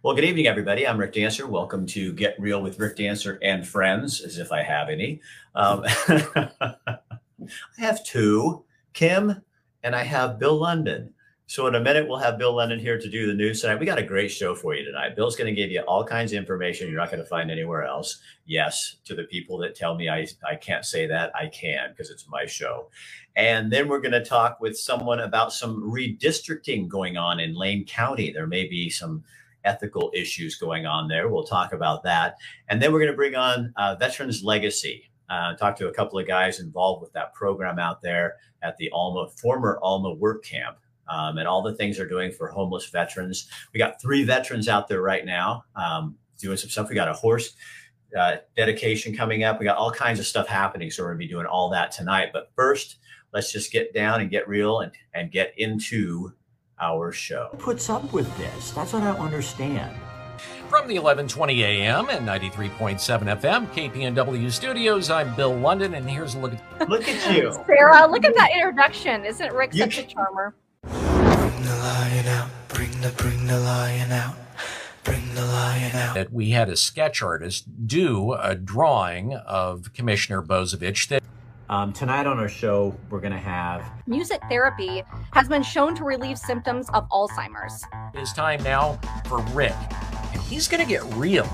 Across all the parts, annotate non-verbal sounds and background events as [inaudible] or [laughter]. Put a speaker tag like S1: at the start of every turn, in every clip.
S1: Well, good evening, everybody. I'm Rick Dancer. Welcome to Get Real with Rick Dancer and Friends, as if I have any. Um, [laughs] I have two, Kim and I have Bill London. So in a minute, we'll have Bill London here to do the news tonight. We got a great show for you tonight. Bill's going to give you all kinds of information you're not going to find anywhere else. Yes, to the people that tell me I, I can't say that, I can because it's my show. And then we're going to talk with someone about some redistricting going on in Lane County. There may be some ethical issues going on there. We'll talk about that. And then we're going to bring on uh, Veterans Legacy. Uh, talk to a couple of guys involved with that program out there at the Alma, former Alma Work Camp um, and all the things they're doing for homeless veterans. We got three veterans out there right now um, doing some stuff. We got a horse uh, dedication coming up. We got all kinds of stuff happening. So we're going to be doing all that tonight. But first, let's just get down and get real and, and get into our show.
S2: Who puts up with this? That's what I don't understand.
S3: From the 1120 AM and 93.7 FM KPNW studios, I'm Bill London, and here's a look at
S1: Look at you. [laughs]
S4: Sarah, look at that introduction. Isn't Rick
S1: You
S4: such a charmer?
S5: Bring the lion out, bring the bring the lion out, bring the lion out.
S3: that we had a sketch artist do a drawing of Commissioner Bozievich that
S2: Um, tonight on our show, we're going to have
S4: Music therapy has been shown to relieve symptoms of Alzheimer's.
S3: It is time now for Rick. And he's going to get real.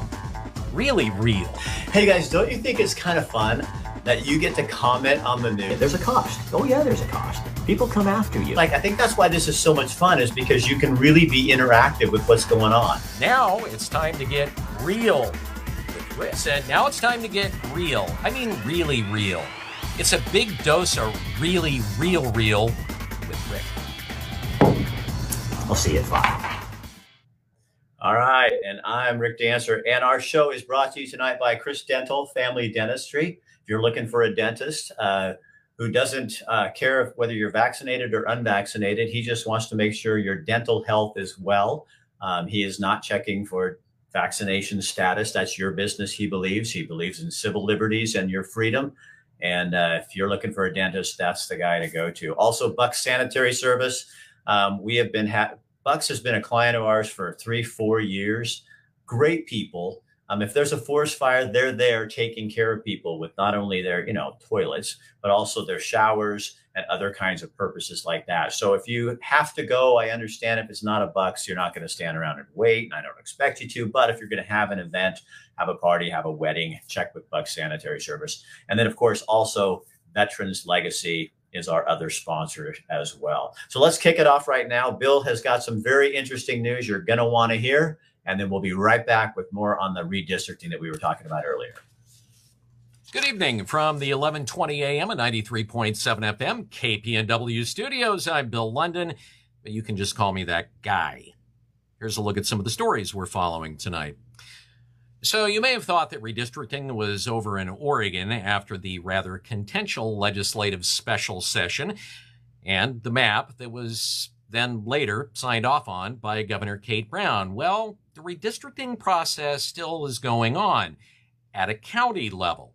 S3: Really real.
S1: Hey guys, don't you think it's kind of fun that you get to comment on the news?
S2: there's a cost. Oh yeah, there's a cost. People come after you.
S1: Like, I think that's why this is so much fun, is because you can really be interactive with what's going on.
S3: Now it's time to get real with Rick. Said, now it's time to get real. I mean, really real. It's a big dose of really, real, real with Rick.
S2: I'll see you at five.
S1: All right, and I'm Rick Dancer, and our show is brought to you tonight by Chris Dental Family Dentistry. If you're looking for a dentist uh, who doesn't uh, care if, whether you're vaccinated or unvaccinated, he just wants to make sure your dental health is well. Um, he is not checking for vaccination status. That's your business, he believes. He believes in civil liberties and your freedom. And uh, if you're looking for a dentist, that's the guy to go to. Also, Bucks Sanitary Service. Um, we have been ha- Bucks has been a client of ours for three, four years. Great people. Um, if there's a forest fire, they're there taking care of people with not only their, you know, toilets, but also their showers and other kinds of purposes like that. So if you have to go, I understand if it's not a Bucks, you're not going to stand around and wait. And I don't expect you to. But if you're going to have an event, have a party, have a wedding, check with Bucks Sanitary Service. And then, of course, also Veterans Legacy is our other sponsor as well. So let's kick it off right now. Bill has got some very interesting news you're going to want to hear. And then we'll be right back with more on the redistricting that we were talking about earlier.
S3: Good evening from the 1120 AM and 93.7 FM KPNW studios. I'm Bill London, but you can just call me that guy. Here's a look at some of the stories we're following tonight. So you may have thought that redistricting was over in Oregon after the rather contentious legislative special session and the map that was then later signed off on by Governor Kate Brown. Well, the redistricting process still is going on at a county level.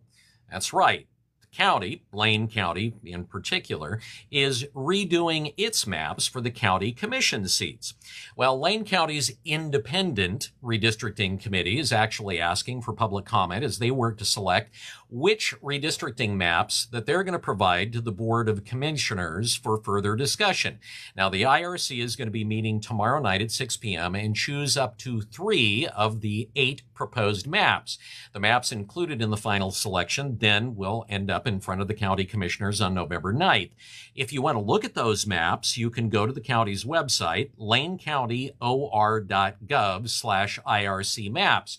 S3: That's right. The county, Lane County in particular, is redoing its maps for the county commission seats. Well, Lane County's independent redistricting committee is actually asking for public comment as they work to select which redistricting maps that they're going to provide to the Board of Commissioners for further discussion. Now, the IRC is going to be meeting tomorrow night at 6 p.m. and choose up to three of the eight proposed maps. The maps included in the final selection then will end up in front of the county commissioners on November 9th. If you want to look at those maps, you can go to the county's website, lanecountyor.gov slash IRC maps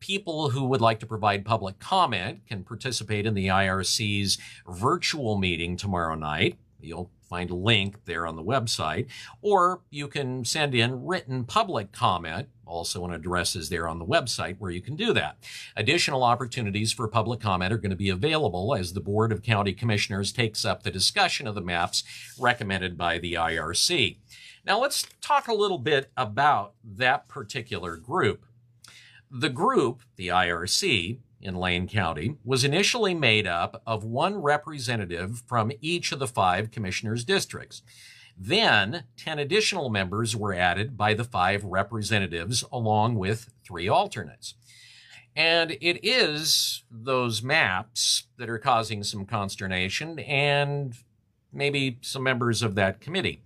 S3: people who would like to provide public comment can participate in the IRC's virtual meeting tomorrow night. You'll find a link there on the website, or you can send in written public comment. Also, an address is there on the website where you can do that. Additional opportunities for public comment are going to be available as the Board of County Commissioners takes up the discussion of the maps recommended by the IRC. Now, let's talk a little bit about that particular group. The group, the IRC, in Lane County, was initially made up of one representative from each of the five commissioners' districts. Then 10 additional members were added by the five representatives, along with three alternates. And it is those maps that are causing some consternation and maybe some members of that committee.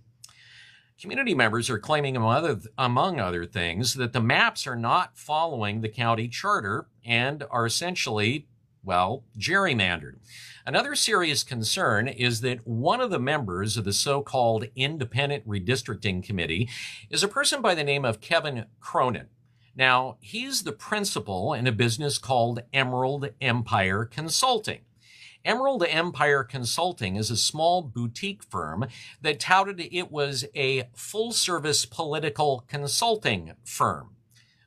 S3: Community members are claiming, among other, among other things, that the maps are not following the county charter and are essentially, well, gerrymandered. Another serious concern is that one of the members of the so called Independent Redistricting Committee is a person by the name of Kevin Cronin. Now, he's the principal in a business called Emerald Empire Consulting. Emerald Empire Consulting is a small boutique firm that touted it was a full service political consulting firm,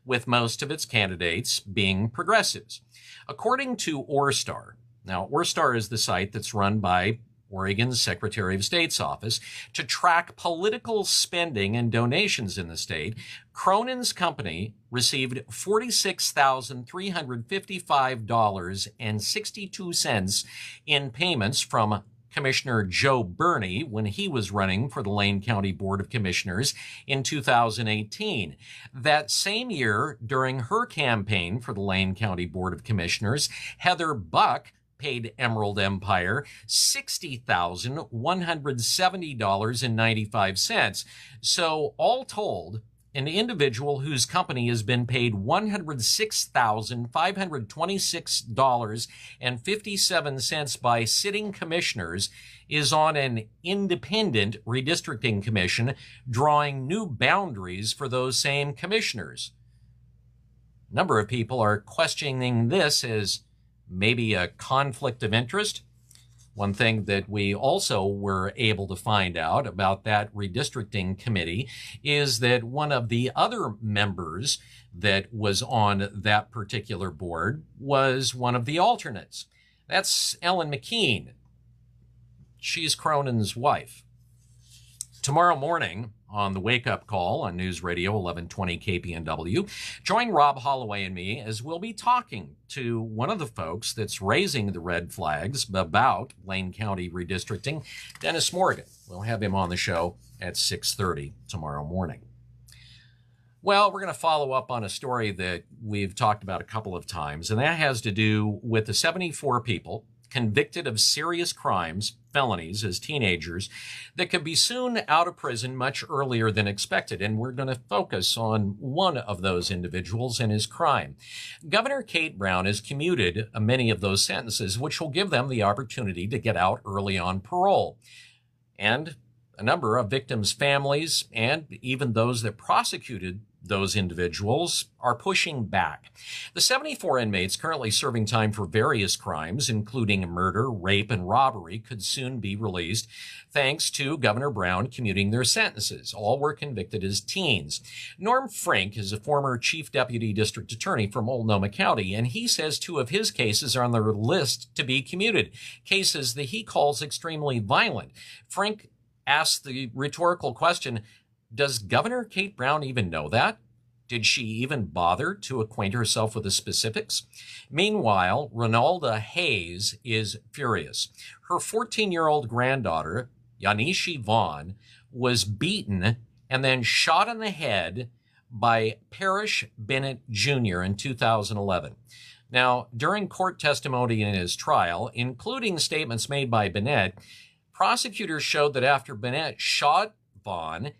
S3: with most of its candidates being progressives. According to ORESTAR, now ORESTAR is the site that's run by Oregon's Secretary of State's office to track political spending and donations in the state, Cronin's company received $46,355.62 in payments from Commissioner Joe Berney when he was running for the Lane County Board of Commissioners in 2018. That same year, during her campaign for the Lane County Board of Commissioners, Heather Buck paid Emerald Empire $60,170.95. So, all told, an individual whose company has been paid $106,526.57 by sitting commissioners is on an independent redistricting commission drawing new boundaries for those same commissioners. A number of people are questioning this as maybe a conflict of interest. One thing that we also were able to find out about that redistricting committee is that one of the other members that was on that particular board was one of the alternates. That's Ellen McKean. She's Cronin's wife. Tomorrow morning, on the wake up call on News Radio 1120 KPNW. Join Rob Holloway and me as we'll be talking to one of the folks that's raising the red flags about Lane County redistricting, Dennis Morgan. We'll have him on the show at 6:30 tomorrow morning. Well, we're going to follow up on a story that we've talked about a couple of times, and that has to do with the 74 people convicted of serious crimes, felonies, as teenagers that could be soon out of prison much earlier than expected. And we're going to focus on one of those individuals and his crime. Governor Kate Brown has commuted many of those sentences, which will give them the opportunity to get out early on parole. And a number of victims' families and even those that prosecuted those individuals are pushing back. The 74 inmates currently serving time for various crimes, including murder, rape, and robbery, could soon be released thanks to Governor Brown commuting their sentences. All were convicted as teens. Norm Frink is a former chief deputy district attorney from Multnomah County, and he says two of his cases are on the list to be commuted, cases that he calls extremely violent. Frink asked the rhetorical question, does Governor Kate Brown even know that? Did she even bother to acquaint herself with the specifics? Meanwhile, Ronalda Hayes is furious. Her 14 year old granddaughter, Yanishi Vaughn, was beaten and then shot in the head by Parrish Bennett Jr. in 2011. Now, during court testimony in his trial, including statements made by Bennett, prosecutors showed that after Bennett shot Vaughn,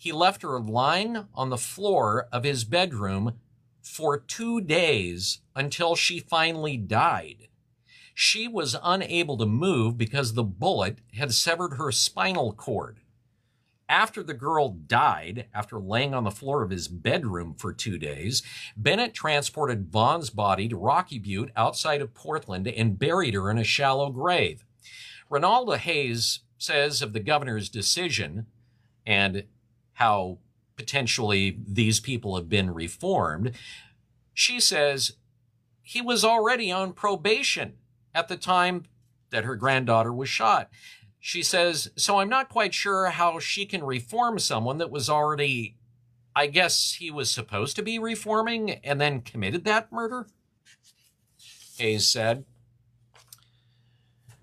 S3: he left her lying on the floor of his bedroom for two days until she finally died. She was unable to move because the bullet had severed her spinal cord. After the girl died, after laying on the floor of his bedroom for two days, Bennett transported Vaughn's body to Rocky Butte outside of Portland and buried her in a shallow grave. Ronalda Hayes says of the governor's decision, and how potentially these people have been reformed. She says he was already on probation at the time that her granddaughter was shot. She says, so I'm not quite sure how she can reform someone that was already, I guess he was supposed to be reforming and then committed that murder? Hayes said.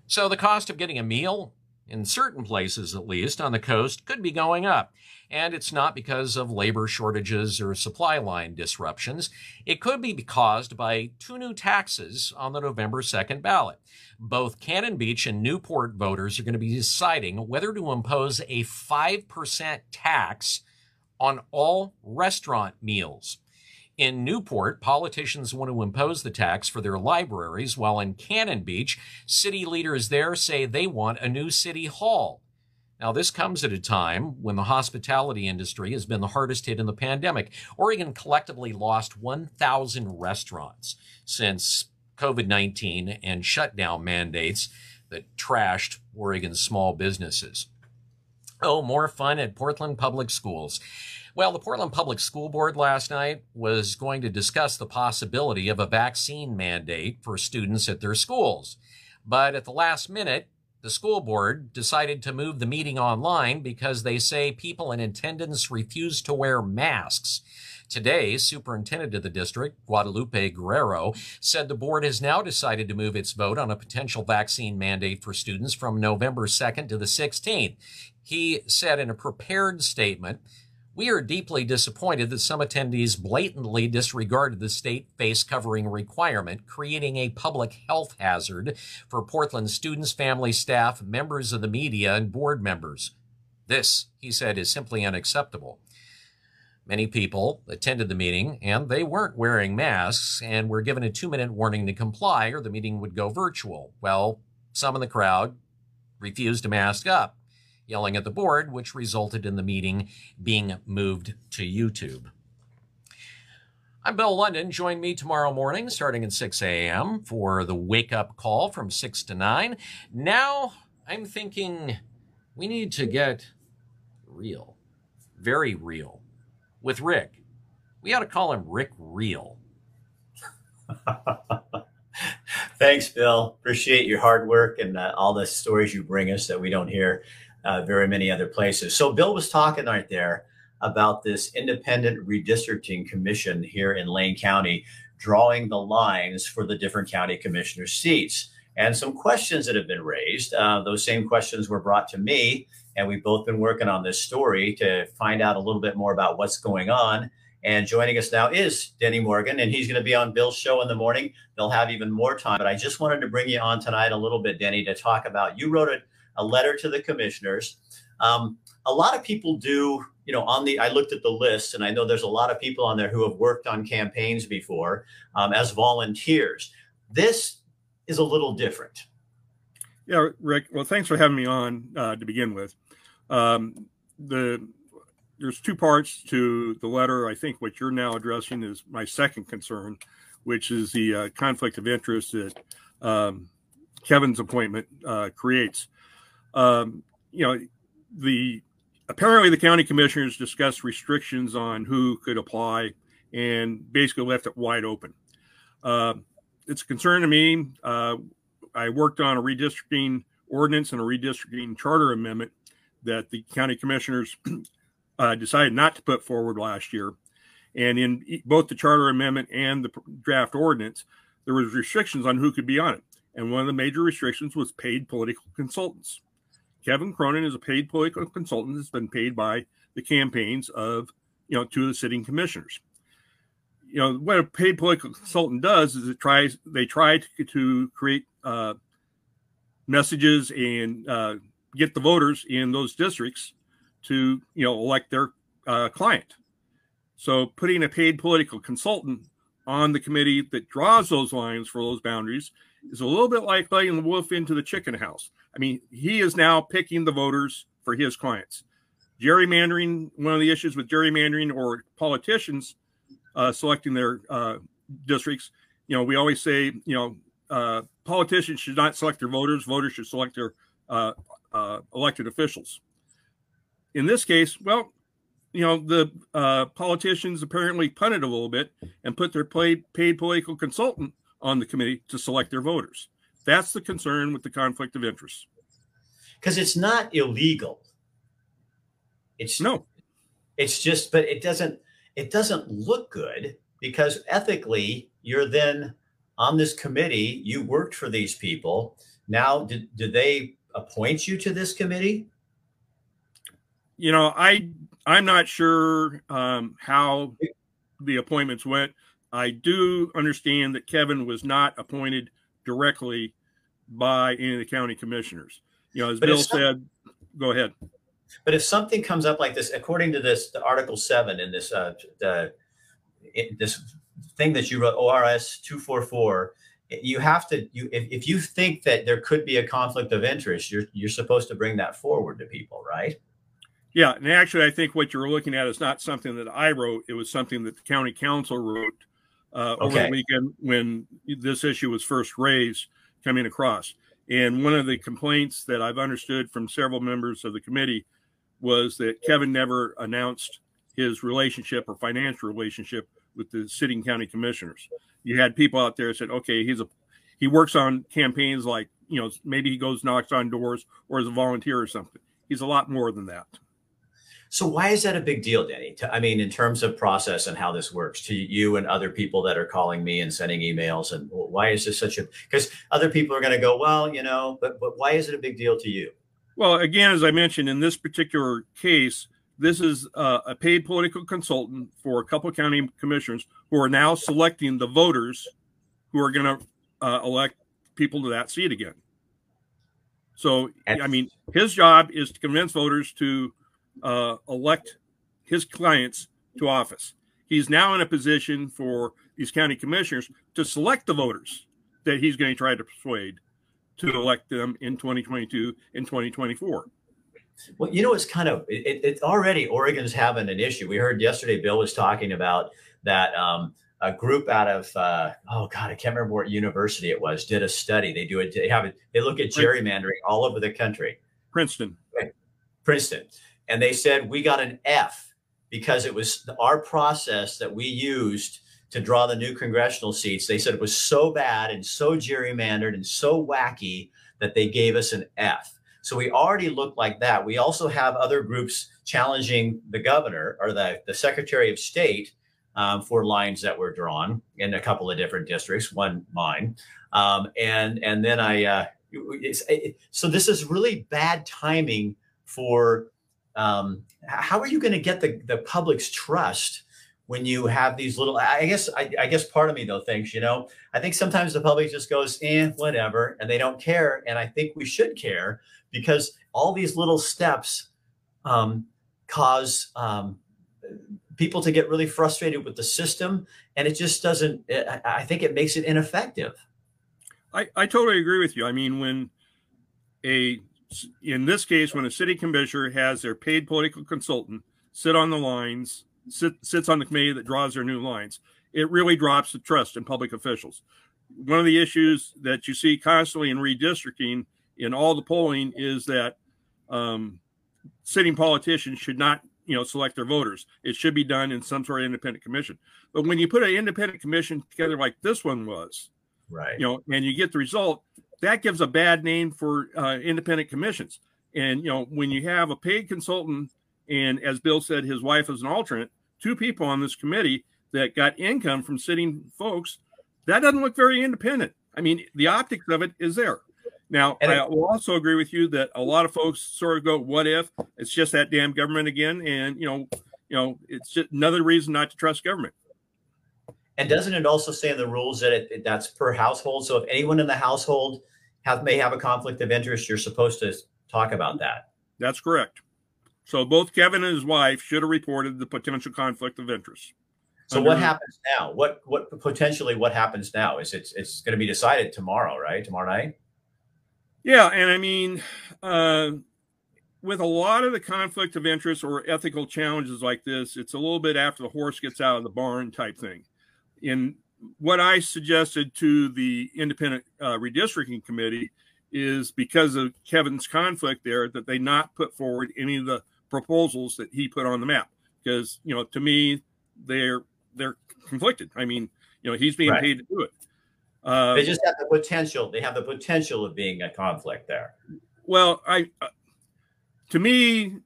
S3: So the cost of getting a meal in certain places at least on the coast, could be going up. And it's not because of labor shortages or supply line disruptions. It could be caused by two new taxes on the November 2nd ballot. Both Cannon Beach and Newport voters are going to be deciding whether to impose a 5% tax on all restaurant meals. In Newport, politicians want to impose the tax for their libraries, while in Cannon Beach, city leaders there say they want a new city hall. Now, this comes at a time when the hospitality industry has been the hardest hit in the pandemic. Oregon collectively lost 1,000 restaurants since COVID 19 and shutdown mandates that trashed Oregon's small businesses. Oh, more fun at Portland Public Schools. Well, the Portland Public School Board last night was going to discuss the possibility of a vaccine mandate for students at their schools. But at the last minute, the school board decided to move the meeting online because they say people in attendance refuse to wear masks. Today, superintendent of the district, Guadalupe Guerrero, said the board has now decided to move its vote on a potential vaccine mandate for students from November 2nd to the 16th. He said in a prepared statement, we are deeply disappointed that some attendees blatantly disregarded the state face covering requirement, creating a public health hazard for Portland students, family, staff, members of the media, and board members. This, he said, is simply unacceptable. Many people attended the meeting and they weren't wearing masks and were given a two minute warning to comply or the meeting would go virtual. Well, some in the crowd refused to mask up yelling at the board, which resulted in the meeting being moved to YouTube. I'm Bill London. Join me tomorrow morning starting at 6 a.m. for the wake up call from 6 to 9. Now I'm thinking we need to get real, very real with Rick. We ought to call him Rick Real. [laughs]
S1: Thanks, Bill. Appreciate your hard work and uh, all the stories you bring us that we don't hear uh, very many other places. So Bill was talking right there about this independent redistricting commission here in Lane County, drawing the lines for the different county commissioner seats. And some questions that have been raised, uh, those same questions were brought to me, and we've both been working on this story to find out a little bit more about what's going on. And joining us now is Denny Morgan, and he's going to be on Bill's show in the morning. They'll have even more time, but I just wanted to bring you on tonight a little bit, Denny, to talk about. You wrote it a letter to the commissioners. Um, a lot of people do, you know, on the, I looked at the list and I know there's a lot of people on there who have worked on campaigns before um, as volunteers. This is a little different.
S6: Yeah, Rick. Well, thanks for having me on uh, to begin with. Um, the there's two parts to the letter. I think what you're now addressing is my second concern, which is the uh, conflict of interest that um, Kevin's appointment uh, creates um, you know, the apparently the county commissioners discussed restrictions on who could apply and basically left it wide open. Uh, it's a concern to me. Uh, I worked on a redistricting ordinance and a redistricting charter amendment that the county commissioners [clears throat] uh, decided not to put forward last year. And in both the charter amendment and the draft ordinance, there was restrictions on who could be on it. And one of the major restrictions was paid political consultants. Kevin Cronin is a paid political consultant that's been paid by the campaigns of, you know, two of the sitting commissioners. You know, what a paid political consultant does is it tries, they try to, to create uh, messages and uh, get the voters in those districts to, you know, elect their uh, client. So putting a paid political consultant on the committee that draws those lines for those boundaries is a little bit like letting the wolf into the chicken house. I mean, he is now picking the voters for his clients. Gerrymandering, one of the issues with gerrymandering or politicians uh, selecting their uh, districts, you know, we always say, you know, uh, politicians should not select their voters, voters should select their uh, uh, elected officials. In this case, well, you know, the uh, politicians apparently punted a little bit and put their paid, paid political consultant on the committee to select their voters. That's the concern with the conflict of interest.
S1: Because it's not illegal. It's
S6: no.
S1: It's just, but it doesn't. It doesn't look good because ethically, you're then on this committee. You worked for these people. Now, do, do they appoint you to this committee?
S6: You know, I I'm not sure um, how the appointments went. I do understand that Kevin was not appointed directly by any of the county commissioners. You know, as
S1: But
S6: Bill said, go ahead.
S1: But if something comes up like this, according to this, the Article Seven in this uh, the it, this thing that you wrote, ORS two four four, you have to you if, if you think that there could be a conflict of interest, you're you're supposed to bring that forward to people, right?
S6: Yeah, and actually, I think what you're looking at is not something that I wrote. It was something that the county counsel wrote uh, over the weekend when this issue was first raised, coming across. And one of the complaints that I've understood from several members of the committee was that Kevin never announced his relationship or financial relationship with the sitting county commissioners. You had people out there said, "Okay, he's a he works on campaigns like you know maybe he goes knocks on doors or is a volunteer or something." He's a lot more than that.
S1: So why is that a big deal, Denny? To- I mean, in terms of process and how this works to you and other people that are calling me and sending emails, and why is this such a? Because other people are going to go, well, you know, but but why is it a big deal to you?
S6: Well, again, as I mentioned, in this particular case, this is uh, a paid political consultant for a couple of county commissioners who are now selecting the voters who are going to uh, elect people to that seat again. So, I mean, his job is to convince voters to uh, elect his clients to office. He's now in a position for these county commissioners to select the voters that he's going to try to persuade to elect them in 2022 and 2024.
S1: Well, you know, it's kind of it, it it's already Oregon's having an issue. We heard yesterday Bill was talking about that um, a group out of uh, oh god, I can't remember what university it was. Did a study. They do it. They have it. They look at gerrymandering all over the country.
S6: Princeton.
S1: Princeton, and they said we got an F because it was our process that we used to draw the new congressional seats. They said it was so bad and so gerrymandered and so wacky that they gave us an F. So we already look like that. We also have other groups challenging the governor or the, the secretary of state um, for lines that were drawn in a couple of different districts, one mine. Um, and and then I uh, it, so this is really bad timing for um, how are you going to get the, the public's trust when you have these little i guess I, I guess part of me though thinks you know i think sometimes the public just goes eh whatever and they don't care and i think we should care because all these little steps um, cause um, people to get really frustrated with the system and it just doesn't i I think it makes it ineffective
S6: I, I totally agree with you. I mean, when a, in this case, when a city commissioner has their paid political consultant sit on the lines, sit, sits on the committee that draws their new lines, it really drops the trust in public officials. One of the issues that you see constantly in redistricting in all the polling is that um, sitting politicians should not, you know, select their voters. It should be done in some sort of independent commission. But when you put an independent commission together like this one was,
S1: right
S6: you know, and you get the result, that gives a bad name for uh, independent commissions. And you know, when you have a paid consultant, and as Bill said, his wife is an alternate, two people on this committee that got income from sitting folks, that doesn't look very independent. I mean, the optics of it is there. Now,
S1: And
S6: I will also agree with you that a lot of folks sort of go, "What if it's just that damn government again?" And you know, you know, it's just another reason not to trust government.
S1: And doesn't it also say in the rules that it, that's per household? So if anyone in the household have may have a conflict of interest, you're supposed to talk about that.
S6: That's correct. So both Kevin and his wife should have reported the potential conflict of interest.
S1: So what happens now? What what potentially what happens now? Is it's it's going to be decided tomorrow, right? Tomorrow night.
S6: Yeah, and I mean, uh, with a lot of the conflict of interest or ethical challenges like this, it's a little bit after the horse gets out of the barn type thing. In what I suggested to the independent uh, redistricting committee is because of Kevin's conflict there that they not put forward any of the proposals that he put on the map because you know to me they're they're conflicted. I mean, you know, he's being
S1: Right.
S6: paid to do it. Uh,
S1: They just have the potential. They have the potential of being a conflict there.
S6: Well, I uh, to me,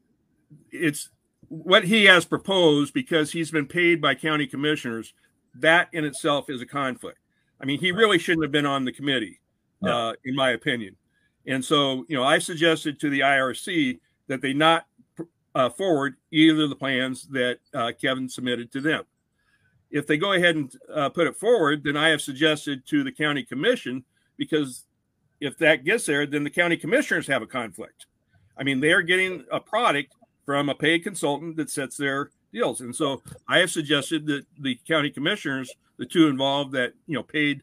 S6: it's what he has proposed because he's been paid by county commissioners. That in itself is a conflict. I mean, he really shouldn't have been on the committee,
S1: No.
S6: uh, in my opinion. And so, you know, I suggested to the IRC that they not uh, forward either of the plans that uh, Kevin submitted to them. If they go ahead and uh, put it forward, then I have suggested to the county commission because if that gets there, then the county commissioners have a conflict. I mean, they are getting a product from a paid consultant that sets their deals. And so I have suggested that the county commissioners, the two involved that, you know, paid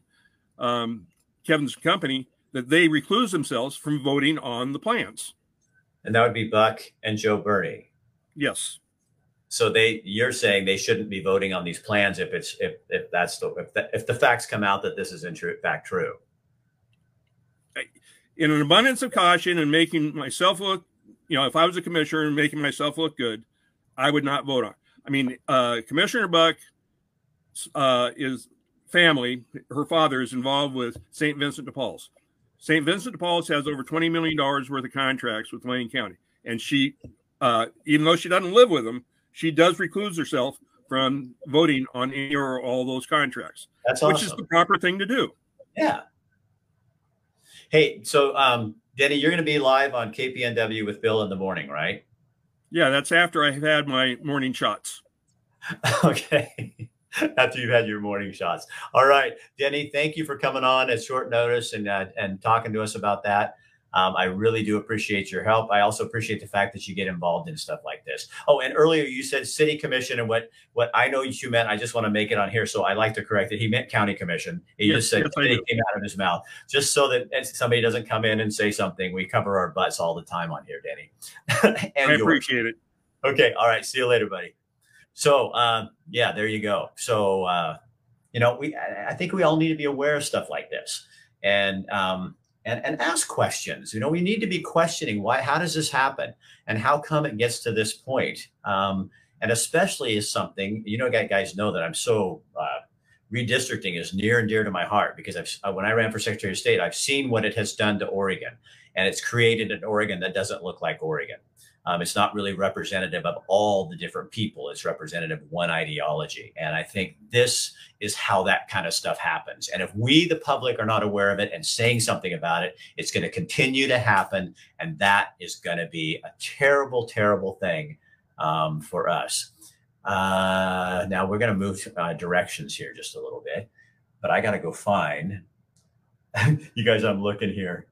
S6: um, Kevin's company, that they recluse themselves from voting on the plans.
S1: And that would be Buck and Joe Berney.
S6: Yes.
S1: So they, you're saying they shouldn't be voting on these plans if it's if if that's the if the, if the facts come out that this is in true, fact true.
S6: In an abundance of caution and making myself look, you know, if I was a commissioner and making myself look good, I would not vote on. I mean, uh, Commissioner Buck uh, is family. Her father is involved with St. Vincent de Paul's. St. Vincent de Paul's has over $20 million worth of contracts with Lane County. And she, uh, even though she doesn't live with them, she does recluse herself from voting on any or all those contracts.
S1: That's awesome.
S6: Which is the proper thing to do.
S1: Yeah. Hey, so um, Denny, you're going to be live on KPNW with Bill in the morning, right?
S6: Yeah, that's after I've had my morning shots. [laughs]
S1: okay. after you've had your morning shots. All right, Denny, thank you for coming on at short notice and uh, and talking to us about that. Um, I really do appreciate your help. I also appreciate the fact that you get involved in stuff like this. Oh, and earlier you said city commission, and what what I know you meant. I just want to make it on here, so I like to correct it. He meant county commission. He yes, just said yes, city came out of his mouth, just so that somebody doesn't come in and say something. We cover our butts all the time on here, Denny. [laughs]
S6: I appreciate it.
S1: Okay, all right. See you later, buddy. So um, yeah, there you go. So uh, you know, we I think we all need to be aware of stuff like this and um, and and ask questions. You know, we need to be questioning why, how does this happen, and how come it gets to this point. Um, and especially is something you know, guys know that I'm so uh, redistricting is near and dear to my heart because I've uh, when I ran for Secretary of State, I've seen what it has done to Oregon, and it's created an Oregon that doesn't look like Oregon. Um, it's not really representative of all the different people. It's representative of one ideology. And I think this is how that kind of stuff happens. And if we, the public, are not aware of it and saying something about it, it's going to continue to happen. And that is going to be a terrible, terrible thing um, for us. Uh, now we're going to move uh, directions here just a little bit, but I got to go find [laughs] you guys. I'm looking here.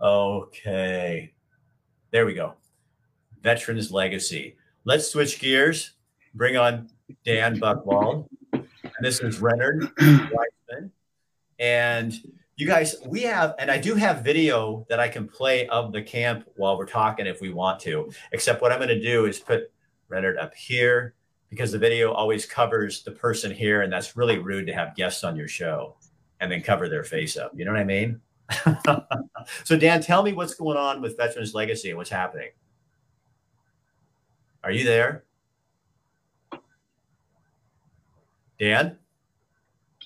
S1: Okay. There we go. Veterans Legacy. Let's switch gears. Bring on Dan Buchwald. And this is Renard Weissman. And you guys, we have, and I do have video that I can play of the camp while we're talking if we want to. Except what I'm going to do is put Renard up here because the video always covers the person here. And that's really rude to have guests on your show and then cover their face up. You know what I mean? [laughs] so, Dan, tell me what's going on with Veterans Legacy and what's happening. Are you there? Dan?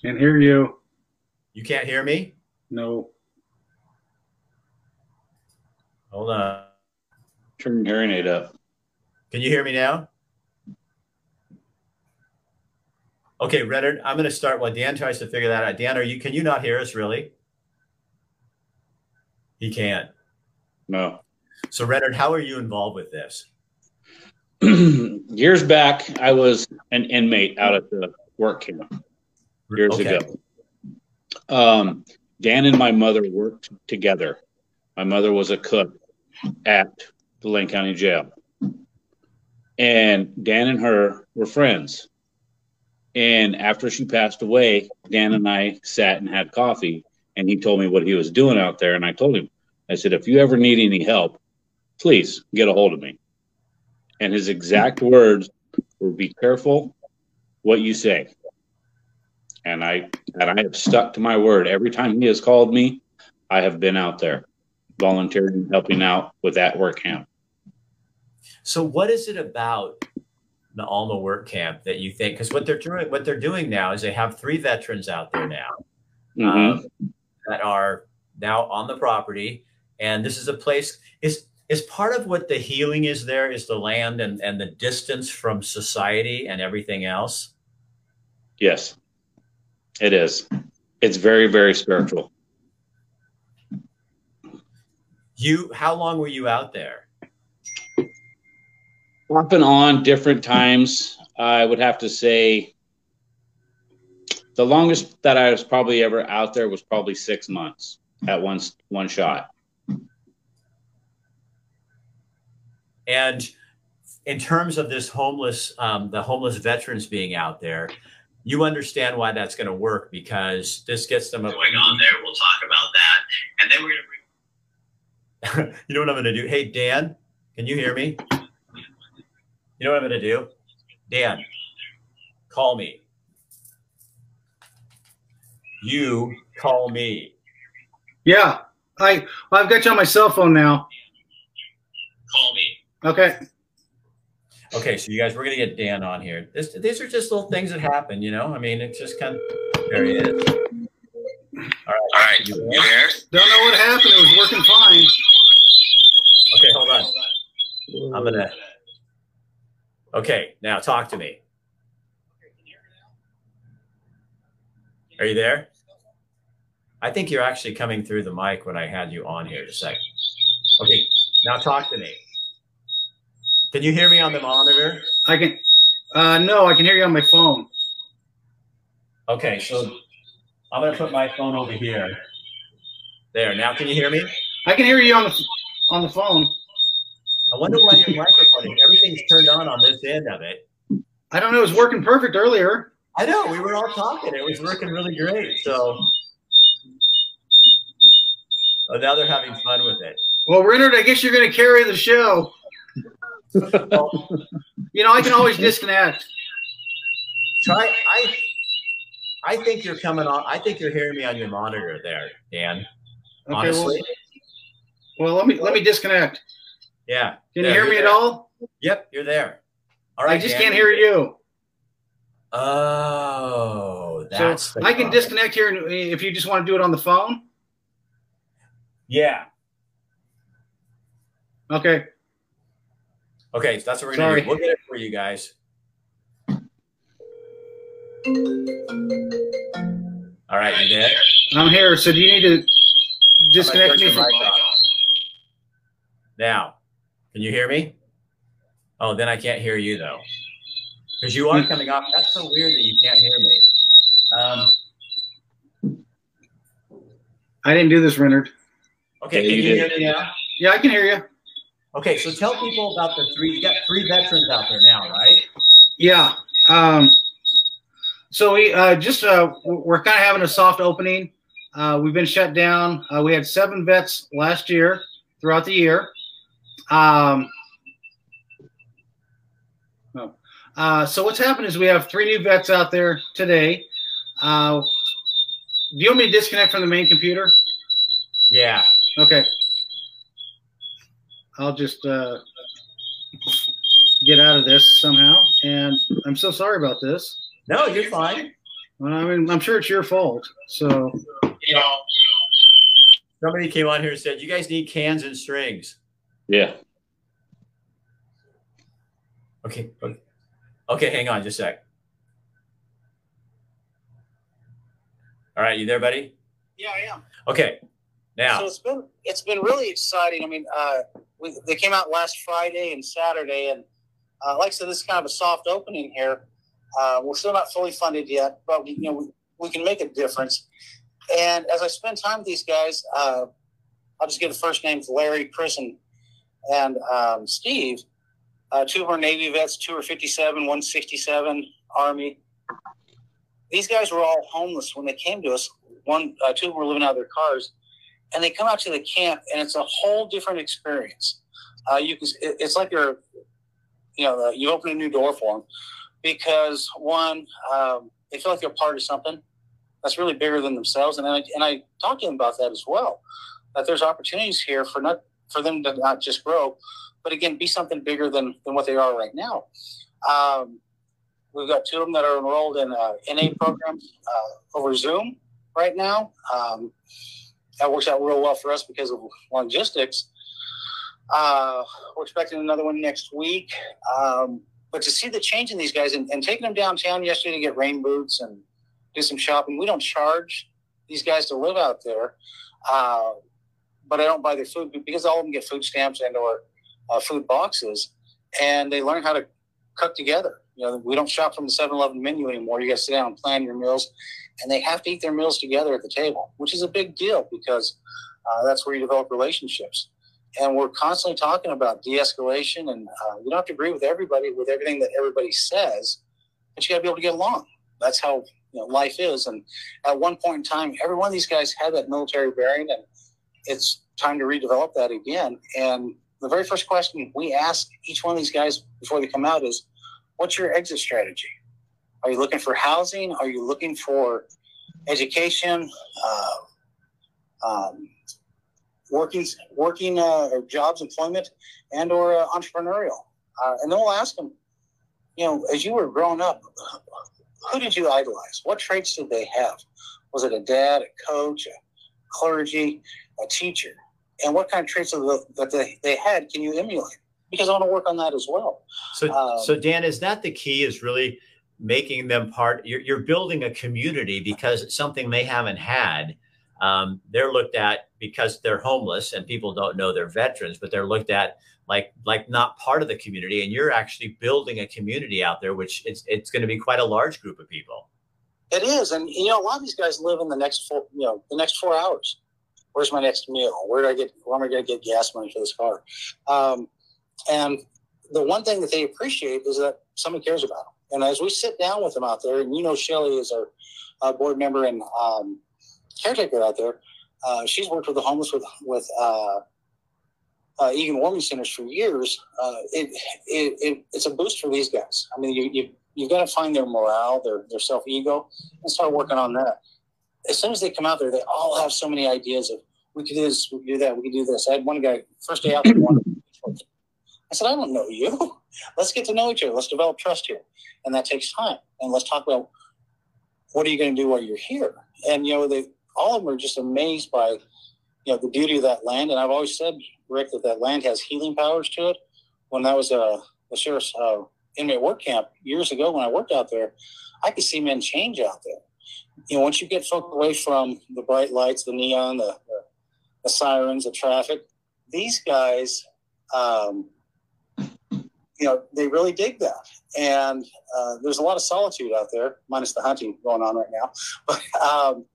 S7: Can't hear you.
S1: You can't hear me?
S7: No.
S1: Hold on.
S7: Turn your hearing aid up.
S1: Can you hear me now? Okay, Renard, I'm going to start while Dan tries to figure that out. Dan, are you? Can you not hear us really? He can't.
S7: No.
S1: So, Renard, how are you involved with this? [clears throat]
S7: years back, I was an inmate out at the work camp years okay. ago. Um, Dan and my mother worked together. My mother was a cook at the Lane County Jail. And Dan and her were friends. And after she passed away, Dan and I sat and had coffee. And he told me what he was doing out there. And I told him, I said, if you ever need any help, please get a hold of me. And his exact words were be careful what you say. And I and I have stuck to my word. Every time he has called me, I have been out there volunteering, helping out with that work camp.
S1: So what is it about the Alma work camp that you think because what they're doing what they're doing now is they have three veterans out there now mm-hmm. um, that are now on the property and this is a place is is part of what the healing is there is the land and, and the distance from society and everything else
S7: yes it is it's very very spiritual
S1: You, how long were you out there?
S7: Off and on, different times. I would have to say the longest that I was probably ever out there was probably six months at one one shot.
S1: And in terms of this homeless, um, the homeless veterans being out there, you understand why that's going to work because this gets them going on there. We'll talk about that, and then we're going to. [laughs] you know what I'm going to do? Hey, Dan, can you hear me? You know what I'm going to do? Dan, call me. You call me.
S8: Yeah, I I've got you on my cell phone now.
S1: Call me.
S8: Okay.
S1: Okay, so you guys, we're gonna get Dan on here. This, these are just little things that happen, you know. I mean, it's just kind of there he is. All right, all right, you there?
S8: Don't know what happened. It was working fine.
S1: Okay, hold on. I'm gonna. Okay, now talk to me. Are you there? I think you're actually coming through the mic when I had you on here. Just a second. Okay, now talk to me. Can you hear me on the monitor?
S8: I can. Uh, no, I can hear you on my phone.
S1: Okay, so I'm gonna put my phone over here. There. Now, can you hear me?
S8: I can hear you on the on the phone.
S1: I wonder why your microphone. Everything's turned on on this end of it.
S8: I don't know. It was working perfect earlier.
S1: I know. We were all talking. It was working really great. So oh, now they're having fun with it.
S8: Well, Renard, I guess you're going to carry the show. You know, I can always disconnect.
S1: Try. I. I think you're coming on. I think you're hearing me on your monitor there, Dan.
S8: Okay,
S1: honestly.
S8: Well, well, let me let me disconnect.
S1: Yeah.
S8: Can
S1: there,
S8: you hear me
S1: there.
S8: at all?
S1: Yep, you're there. All right.
S8: I just
S1: Dan.
S8: can't hear you.
S1: Oh, that's.
S8: so I can
S1: problem.
S8: disconnect here eh, if you just want to do it on the phone.
S1: Yeah.
S8: Okay.
S1: Okay, so that's what we're gonna do. We'll get it for you guys. All right, you there?
S8: I'm here. So do you need to disconnect me from?
S1: Now, can you hear me? Oh, then I can't hear you though, because you are coming off. That's so weird that you can't hear me. Um,
S8: I didn't do this, Renard.
S1: okay,
S7: Yeah,
S1: can
S7: you
S1: you
S7: did.
S1: hear me now?
S8: Yeah, I can hear you.
S1: Okay, so tell people about the three. You got three veterans out there now, right?
S8: Yeah. Um, so we uh, just uh, we're kind of having a soft opening. Uh, we've been shut down. Uh, we had seven vets last year throughout the year. Um, oh. uh, so what's happened is we have three new vets out there today. Uh, do you want me to disconnect from the main computer?
S1: Yeah.
S8: Okay. I'll just uh, get out of this somehow. And I'm so sorry about this.
S1: No, you're fine.
S8: Well, I mean, I'm sure it's your fault. So,
S1: You know, somebody came on here and said, "You guys need cans and strings."
S7: Yeah.
S1: Okay. Okay, okay hang on just a sec. All right, you there, buddy?
S9: Yeah, I am.
S1: Okay. Now,
S9: So it's been it's been really exciting. I mean, uh, we, they came out last Friday and Saturday, and uh, like I said, this is kind of a soft opening here. Uh, we're still not fully funded yet, but we, you know we, we can make a difference. And as I spend time with these guys, uh, I'll just give the first names: Larry, Chris, and and um, Steve. Uh, two are Navy vets, two are 57, 167 Army. These guys were all homeless when they came to us. One, uh, two were living out of their cars and they come out to the camp and it's a whole different experience. Uh, you can, it's like you're you know uh, you open a new door for them because one um, they feel like they're part of something that's really bigger than themselves and I, and I talked to them about that as well that there's opportunities here for not for them to not just grow but again be something bigger than than what they are right now. Um, we've got two of them that are enrolled in uh, NA programs uh, over Zoom right now. Um, that works out real well for us because of logistics. Uh, we're expecting another one next week. Um, but to see the change in these guys and, and taking them downtown yesterday to get rain boots and do some shopping, we don't charge these guys to live out there. Uh, but I don't buy their food because all of them get food stamps and or uh, food boxes, and they learn how to cook together. You know, we don't shop from the 7-Eleven menu anymore. You got to sit down and plan your meals, and they have to eat their meals together at the table, which is a big deal because uh, that's where you develop relationships. And we're constantly talking about de-escalation, and uh, you don't have to agree with everybody with everything that everybody says, but you got to be able to get along. That's how you know, life is. And at one point in time, every one of these guys had that military bearing, and it's time to redevelop that again. And the very first question we ask each one of these guys before they come out is, "What's your exit strategy? Are you looking for housing? Are you looking for education? Uh, um, working, working uh, jobs, employment, and or uh, entrepreneurial?" Uh, and then we'll ask them, you know, as you were growing up, who did you idolize? What traits did they have? Was it a dad, a coach, a clergy, a teacher? And what kind of traits of the, that they, they had can you emulate? Because I want to work on that as well.
S1: So, um, so Dan, is that the key? Is really making them part? You're, you're building a community because it's something they haven't had. Um, they're looked at because they're homeless and people don't know they're veterans, but they're looked at like like not part of the community. And you're actually building a community out there, which it's it's going to be quite a large group of people.
S9: It is, and you know, a lot of these guys live in the next four, you know, the next four hours. Where's my next meal? Where do I get? Where am I going to get gas money for this car? Um, and the one thing that they appreciate is that somebody cares about them. And as we sit down with them out there, and you know, Shelly is our uh, board member and um, caretaker out there. Uh, she's worked with the homeless with with uh, uh, Egan Warming Centers for years. Uh, it, it, it, it's a boost for these guys. I mean, you, you you've got to find their morale, their their self ego, and start working on that. As soon as they come out there, they all have so many ideas of we could do this, we could do that, we could do this. I had one guy first day out there. I said, I don't know you. [laughs] Let's get to know each other. Let's develop trust here, and that takes time. And let's talk about what are you going to do while you're here. And you know, they all of them are just amazed by you know the beauty of that land. And I've always said, Rick, that that land has healing powers to it. When I was a, a sheriff's uh, inmate work camp years ago, when I worked out there, I could see men change out there. You know, once you get folk away from the bright lights, the neon, the, the, the sirens, the traffic, these guys, um, you know, they really dig that. And uh, there's a lot of solitude out there, minus the hunting going on right now. [laughs] But um,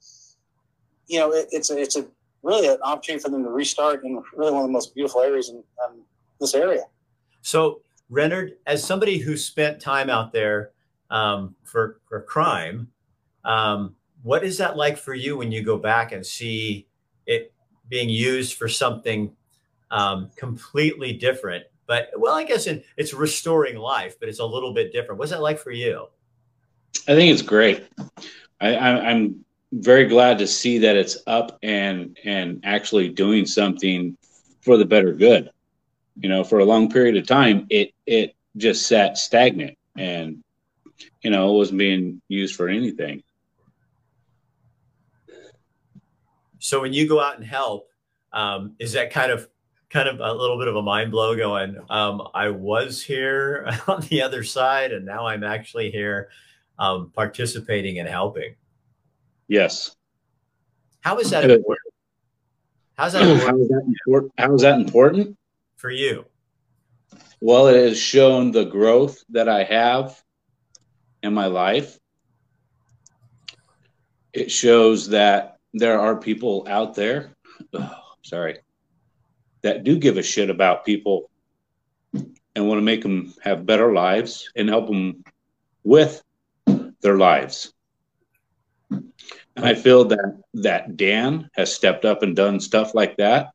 S9: you know, it, it's a, it's a really an opportunity for them to restart in really one of the most beautiful areas in this area.
S1: So, Renard, as somebody who spent time out there um, for for crime, um, what is that like for you when you go back and see it being used for something um, completely different? But well, I guess in, it's restoring life, but it's a little bit different. What's that like for you?
S7: I think it's great. I, I, I'm very glad to see that it's up and and actually doing something for the better good. You know, for a long period of time, it it just sat stagnant and you know it wasn't being used for anything.
S1: So when you go out and help, um, is that kind of kind of a little bit of a mind blow? Going, um, I was here [laughs] on the other side, and now I'm actually here um, participating and helping.
S7: Yes.
S1: How is that important?
S7: How's that important? How is that important? How is that important
S1: for you?
S7: Well, it has shown the growth that I have in my life. It shows that there are people out there, oh, [sighs] sorry, that do give a shit about people and want to make them have better lives and help them with their lives. And I feel that that Dan has stepped up and done stuff like that.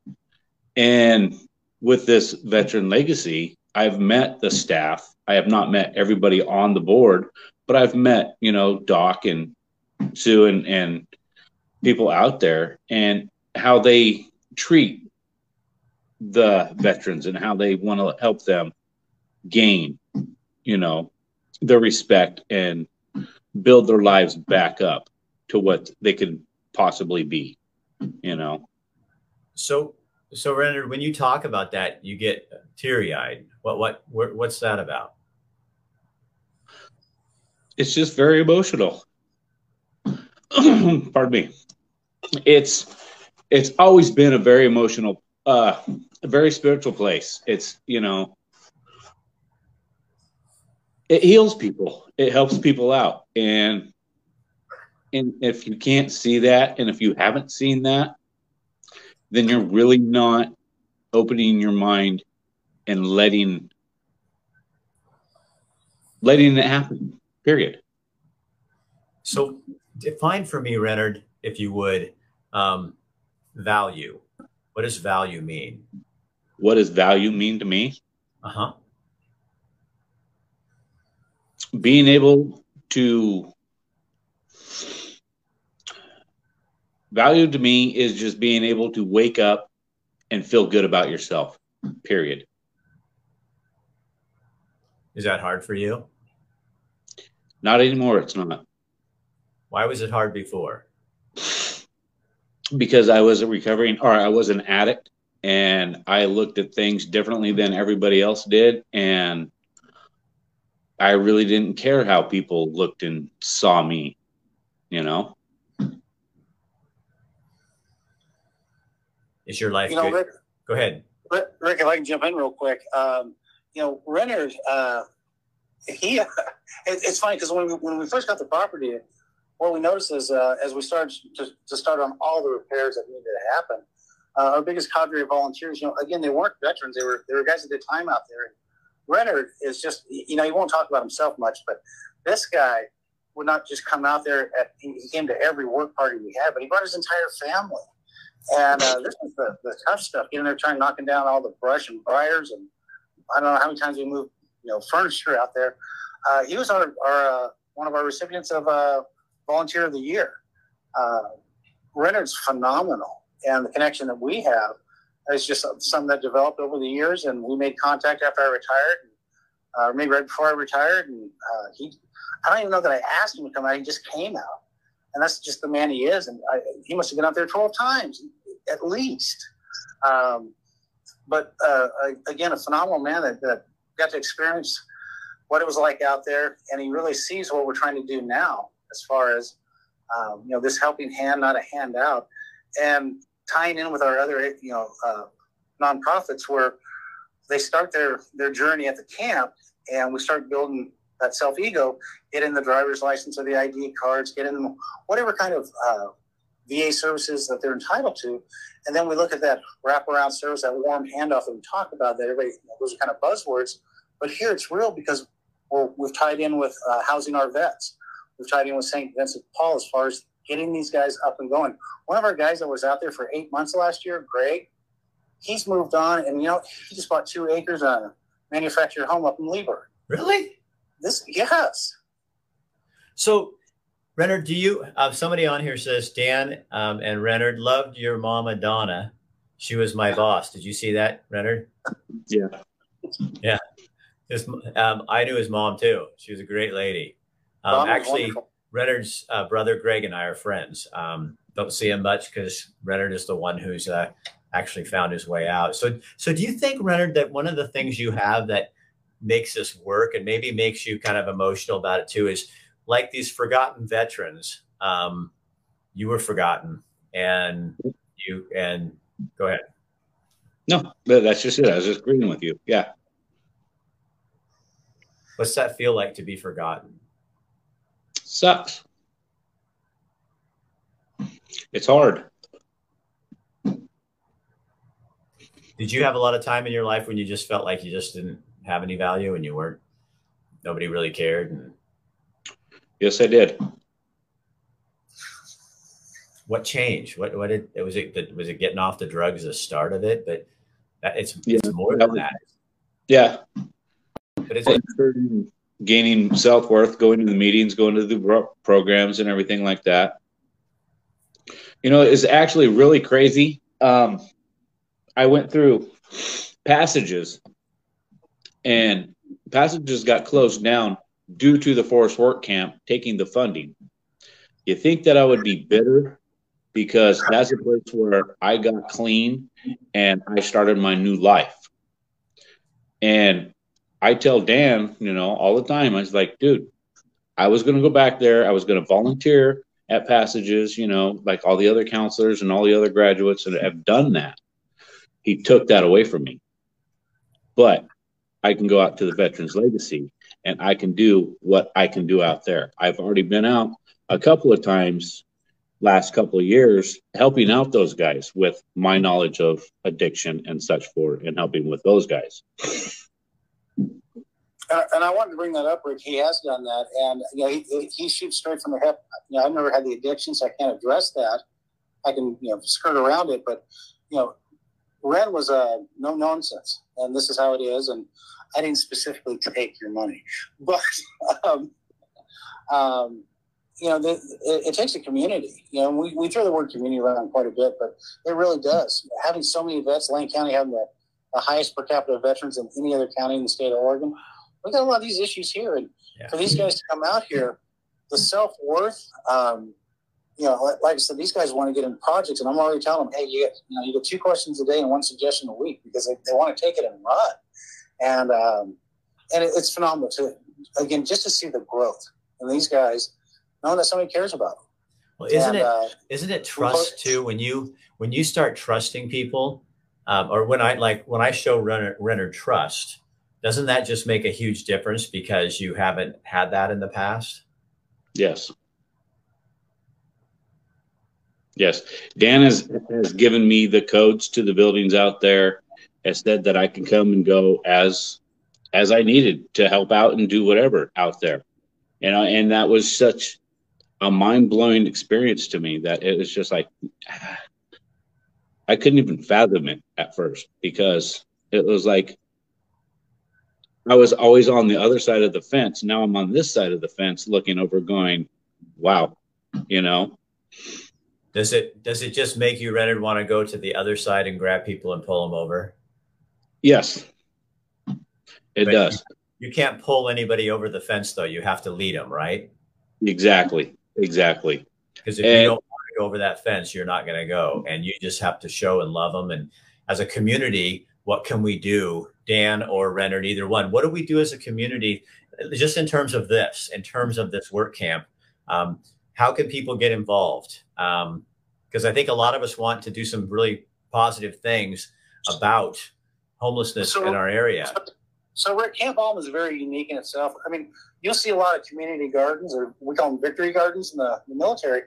S7: And with this veteran legacy, I've met the staff. I have not met everybody on the board, but I've met, you know, Doc and Sue and, and people out there and how they treat the veterans and how they want to help them gain, you know, their respect and build their lives back up to what they could possibly be, you know.
S1: So, so Renard, when you talk about that, you get teary eyed. What, what, what, what's that about?
S7: It's just very emotional. [clears throat] Pardon me. It's, it's always been a very emotional, uh, a very spiritual place. It's you know, it heals people. It helps people out, and and if you can't see that, and if you haven't seen that, then you're really not opening your mind and letting letting it happen. Period.
S1: So define for me, Renard, if you would, um, value. What does value mean?
S7: What does value mean to me?
S1: Uh huh.
S7: Being able to value to me is just being able to wake up and feel good about yourself. Period.
S1: Is that hard for you?
S7: Not anymore. It's not.
S1: Why was it hard before?
S7: Because I was a recovering, or I was an addict, and I looked at things differently than everybody else did, and I really didn't care how people looked and saw me. You know.
S1: Is your life
S9: You know,
S1: good?
S9: Rick,
S1: Go ahead.
S9: Rick, Rick, if I can jump in real quick, um, you know, Renner, uh, he, [laughs] it, it's funny because when we, when we first got the property, what we noticed is uh, as we started to, to start on all the repairs that needed to happen, uh, our biggest cadre of volunteers, you know, again, they weren't veterans; they were they were guys that did time out there. Renner is just, you know, he won't talk about himself much, but this guy would not just come out there. At, he came to every work party we had, but he brought his entire family. And uh, this was the, the tough stuff, getting there trying knocking down all the brush and briars. And I don't know how many times we moved, you know, furniture out there. Uh, he was our, our uh, one of our recipients of uh, Volunteer of the Year. Uh, Renard's phenomenal. And the connection that we have is just something that developed over the years. And we made contact after I retired, uh, maybe right before I retired. And uh, he, I don't even know that I asked him to come out. He just came out and that's just the man he is. And I, he must have been out there 12 times at least. Um, but uh, again, a phenomenal man that, that, got to experience what it was like out there, and he really sees what we're trying to do now, as far as um, you know, this helping hand, not a handout, and tying in with our other you know uh, nonprofits where they start their their journey at the camp, and we start building that self ego, get in the driver's license or the ID cards, get in whatever kind of uh, VA services that they're entitled to. And then we look at that wraparound service, that warm handoff that we talk about that everybody, those are kind of buzzwords. But here it's real because we have tied in with uh, housing our vets. We've tied in with St. Vincent Paul as far as getting these guys up and going. One of our guys that was out there for eight months last year, Greg, he's moved on and, you know, he just bought two acres on a manufactured home up in Leaburg.
S1: Really?
S9: This, yes.
S1: So, Renard, do you? Uh, somebody on here says Dan um, and Renard loved your mama Donna. She was my boss. Did you see that, Renard?
S7: Yeah.
S1: Yeah. His, um, I knew his mom too. She was a great lady. Um, actually, Renard's uh, brother Greg and I are friends. Um, don't see him much because Renard is the one who's uh, actually found his way out. So, so do you think, Renard, that one of the things you have that makes this work and maybe makes you kind of emotional about it too is like these forgotten veterans um, you were forgotten and you and go ahead.
S7: No that's just it. I was just agreeing with you. Yeah.
S1: What's that feel like to be forgotten
S7: sucks it's hard.
S1: Did you have a lot of time in your life when you just felt like you just didn't have any value and you weren't nobody really cared and
S7: yes i did.
S1: What changed? What what did was it was it getting off the drugs the start of it? But that, it's,
S7: yeah,
S1: it's more than that
S7: yeah.
S1: But it's
S7: gaining self-worth going to the meetings going to the programs and everything like that you know it's actually really crazy um i went through passages and passages got closed down due to the forest work camp taking the funding. You think that I would be bitter because that's a place where I got clean and I started my new life. And I tell Dan, you know, all the time, I was like, dude, I was going to go back there. I was going to volunteer at passages, you know, like all the other counselors and all the other graduates that have done that. He took that away from me. But I can go out to the Veterans Legacy and I can do what I can do out there. I've already been out a couple of times last couple of years helping out those guys with my knowledge of addiction and such for and helping with those guys.
S9: Uh, and I wanted to bring that up, Rick. He has done that, and you know, he, he shoots straight from the hip. You know, I've never had the addiction, so I can't address that. I can, you know, skirt around it, but you know, Ren was a no nonsense, and this is how it is. And I didn't specifically take your money, [laughs] but um, um, you know, the, it, it, takes a community. You know, we, we throw the word community around quite a bit, but it really does. Having so many vets, Lane County having the, the highest per capita veterans in any other county in the state of Oregon, we got a lot of these issues here. And yeah. for these guys to come out here, the self worth, um, you know, like, like, I said, these guys want to get in projects, and I'm already telling them, hey, you get, you know, you get two questions a day and one suggestion a week because they, they want to take it and run, and um, and it, it's phenomenal to again just to see the growth and these guys knowing that somebody cares about them.
S1: Well, isn't and, it uh, not it trust too when you when you start trusting people, um, or when I like when I show Renner, Renner trust, doesn't that just make a huge difference because you haven't had that in the past?
S7: Yes. Yes. Dan has, has given me the codes to the buildings out there, has said that I can come and go as as I needed to help out and do whatever out there. And I, and that was such a mind blowing experience to me that it was just like [sighs] I couldn't even fathom it at first because it was like I was always on the other side of the fence. Now I'm on this side of the fence looking over going, wow, you know.
S1: Does it does it just make you Renard want to go to the other side and grab people and pull them over?
S7: Yes. It but does.
S1: You, you can't pull anybody over the fence though. You have to lead them, right?
S7: Exactly. Exactly.
S1: Because if and, you don't want to go over that fence, you're not going to go. And you just have to show and love them. And as a community, what can we do, Dan or Renard, either one? What do we do as a community, just in terms of this, in terms of this work camp? Um, how can people get involved? Because um, I think a lot of us want to do some really positive things about homelessness so, in our area.
S9: So Rick, Camp Alma is very unique in itself. I mean, you'll see a lot of community gardens, or we call them victory gardens in the, the military,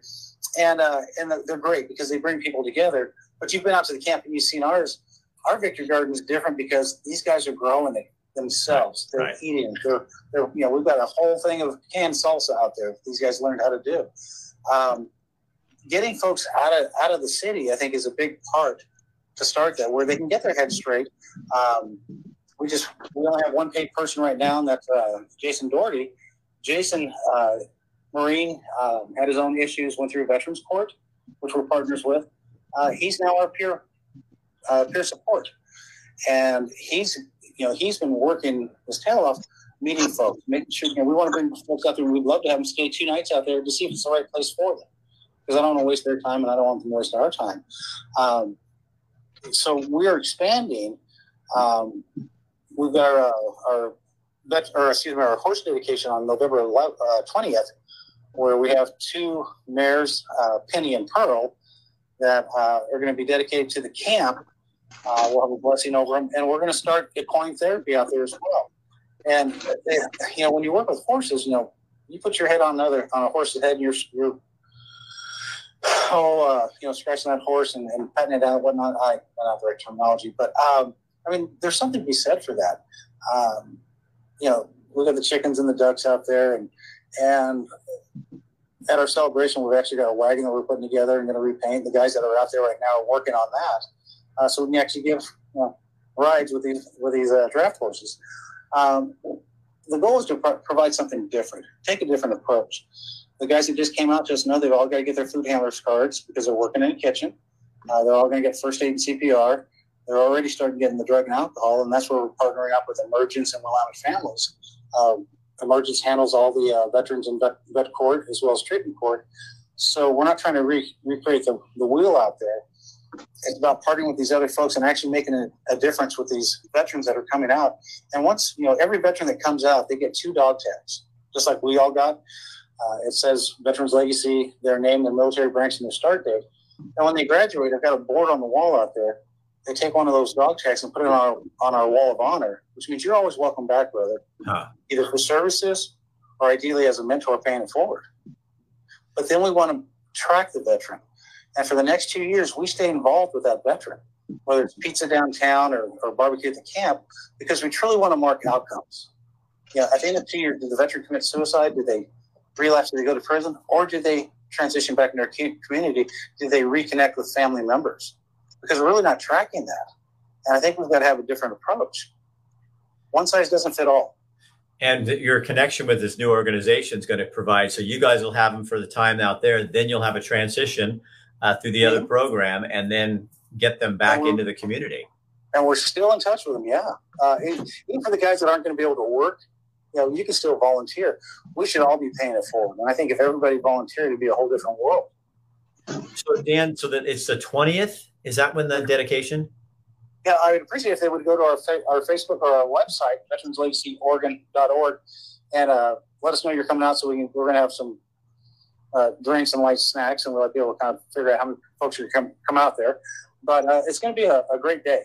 S9: and uh, and they're great because they bring people together. But you've been out to the camp and you've seen ours. Our victory garden is different because these guys are growing it themselves. They're right. eating it. They're, they're, you know, we've got a whole thing of canned salsa out there. These guys learned how to do. Um, getting folks out of out of the city, I think, is a big part to start that, where they can get their head straight. Um, we just we only have one paid person right now, and that's uh, Jason Doherty. Jason uh, Marine um, had his own issues, went through Veterans Court, which we're partners with. Uh, he's now our peer uh, peer support, and he's you know he's been working his tail off, meeting folks, making sure you know we want to bring folks out there. We'd love to have them stay two nights out there to see if it's the right place for them, because I don't want to waste their time and I don't want them to waste our time. Um, so we're expanding. Um, we've got our, our vet, or excuse me, our horse dedication on November uh, twentieth, where we have two mares, uh, Penny and Pearl, that uh, are going to be dedicated to the camp. Uh, we'll have a blessing over them, and we're going to start equine therapy out there as well. And you know, when you work with horses, you know, you put your head on another on a horse's head, and you're you're oh, uh, you know, scratching that horse and, and petting it out, whatnot. I not the right terminology, but um, I mean, there's something to be said for that. Um, you know, look at the chickens and the ducks out there, and and at our celebration, we've actually got a wagon that we're putting together and going to repaint. The guys that are out there right now are working on that, uh, so we can actually give you know, rides with these with these uh, draft horses. Um, the goal is to pro- provide something different, take a different approach. The guys that just came out just know they've all got to get their food handlers cards because they're working in a kitchen. Uh, they're all going to get first aid and CPR. They're already starting getting the drug and alcohol, and that's where we're partnering up with Emergence and Willamette Families. Um, Emergence handles all the uh, veterans and vet, vet, court as well as treatment court. So we're not trying to re- recreate the, the wheel out there. It's about partnering with these other folks and actually making a, a, difference with these veterans that are coming out. And once, you know, every veteran that comes out, they get two dog tags, just like we all got. Uh, it says Veterans Legacy, their name, their military branch, and their start date. And when they graduate, I've got a board on the wall out there. They take one of those dog tags and put it on our, on our wall of honor, which means you're always welcome back, brother,
S1: Huh.
S9: either for services or ideally as a mentor paying it forward. But then we want to track the veteran. And for the next two years, we stay involved with that veteran, whether it's pizza downtown or, or barbecue at the camp, because we truly want to mark outcomes. Yeah, at the end of two years, did the veteran commit suicide? Did they relapse? Did they go to prison? Or did they transition back our cu- community? Did they reconnect with family members? Because we're really not tracking that. And I think we've got to have a different approach. One size doesn't fit all.
S1: And your connection with this new organization is going to provide. So you guys will have them for the time out there. Then you'll have a transition uh, through the other program, and then get them back
S9: Mhm.
S1: into the community.
S9: and we're still in touch with them. Yeah, uh, even even for the guys that aren't going to be able to work, you know, you can still volunteer. We should all be paying it forward. And I think if everybody volunteered, it'd be a whole different world.
S1: So Dan, so that it's the twentieth. Is that when the dedication?
S9: Yeah, I would appreciate if they would go to our fa- our Facebook or our website, veteranslegacyoregon.org, and uh, let us know you're coming out. So we can, we're going to have some uh, drinks and light snacks, and we'll be able to kind of figure out how many folks are come come out there. But uh, it's going to be a, a great day.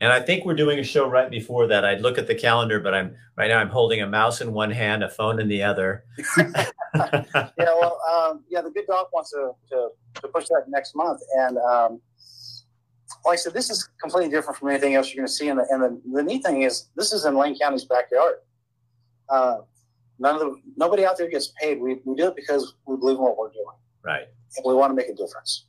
S1: And I think we're doing a show right before that. I'd look at the calendar, but I'm right now. I'm holding a mouse in one hand, a phone in the other. [laughs] [laughs]
S9: yeah, well, um, yeah, the good doc wants to, to, to push that next month. And um, like I said, this is completely different from anything else you're going to see. And, the, and the, the neat thing is, this is in Lane County's backyard. Uh, none of the nobody out there gets paid. We, we do it because we believe in what we're doing,
S1: right.
S9: and we want to make a difference.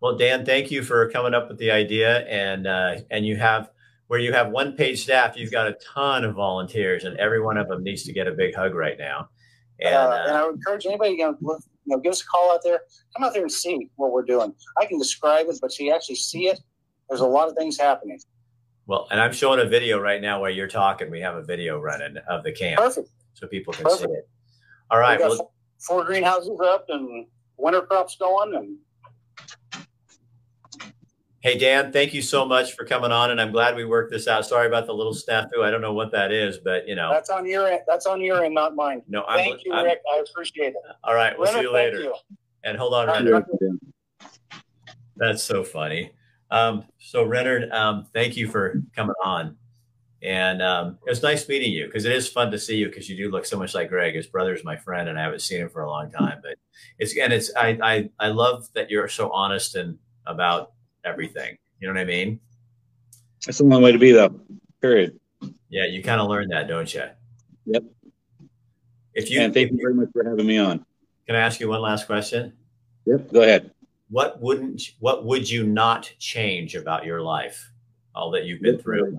S1: Well, Dan, thank you for coming up with the idea, and uh, and you have where you have one paid staff, you've got a ton of volunteers, and every one of them needs to get a big hug right now. And,
S9: uh, and
S1: uh,
S9: I would encourage anybody, you know, look, you know, give us a call out there. Come out there and see what we're doing. I can describe it, but so you actually see it. There's a lot of things happening.
S1: well, and I'm showing a video right now while you're talking. We have a video running of the camp,
S9: Perfect.
S1: So people can
S9: Perfect.
S1: see it. All right.
S9: we got
S1: Well,
S9: four, greenhouses up and winter crops going, and
S1: hey, Dan, thank you so much for coming on, and I'm glad we worked this out. Sorry about the little snafu. I don't know what that is, but you know,
S9: that's on your end. That's on your end, not mine.
S1: no, I'm,
S9: Thank you,
S1: I'm-
S9: Rick. I appreciate it.
S1: all right. We'll see you later.
S9: you.
S1: And hold on, Renard. That's so funny. Um, so Renard, um, thank you for coming on. And um, it was nice meeting you because it is fun to see you because you do look so much like Greg. His brother's my friend, and I haven't seen him for a long time. But it's and it's I I, I love that you're so honest and about everything. You know what I mean?
S7: That's the only way to be, though. Period.
S1: Yeah, you kind of learn that, don't you?
S7: Yep.
S1: If you,
S7: and thank you very much for having me on.
S1: can I ask you one last question?
S7: Yep. Go ahead.
S1: What wouldn't what would you not change about your life? All that you've been through.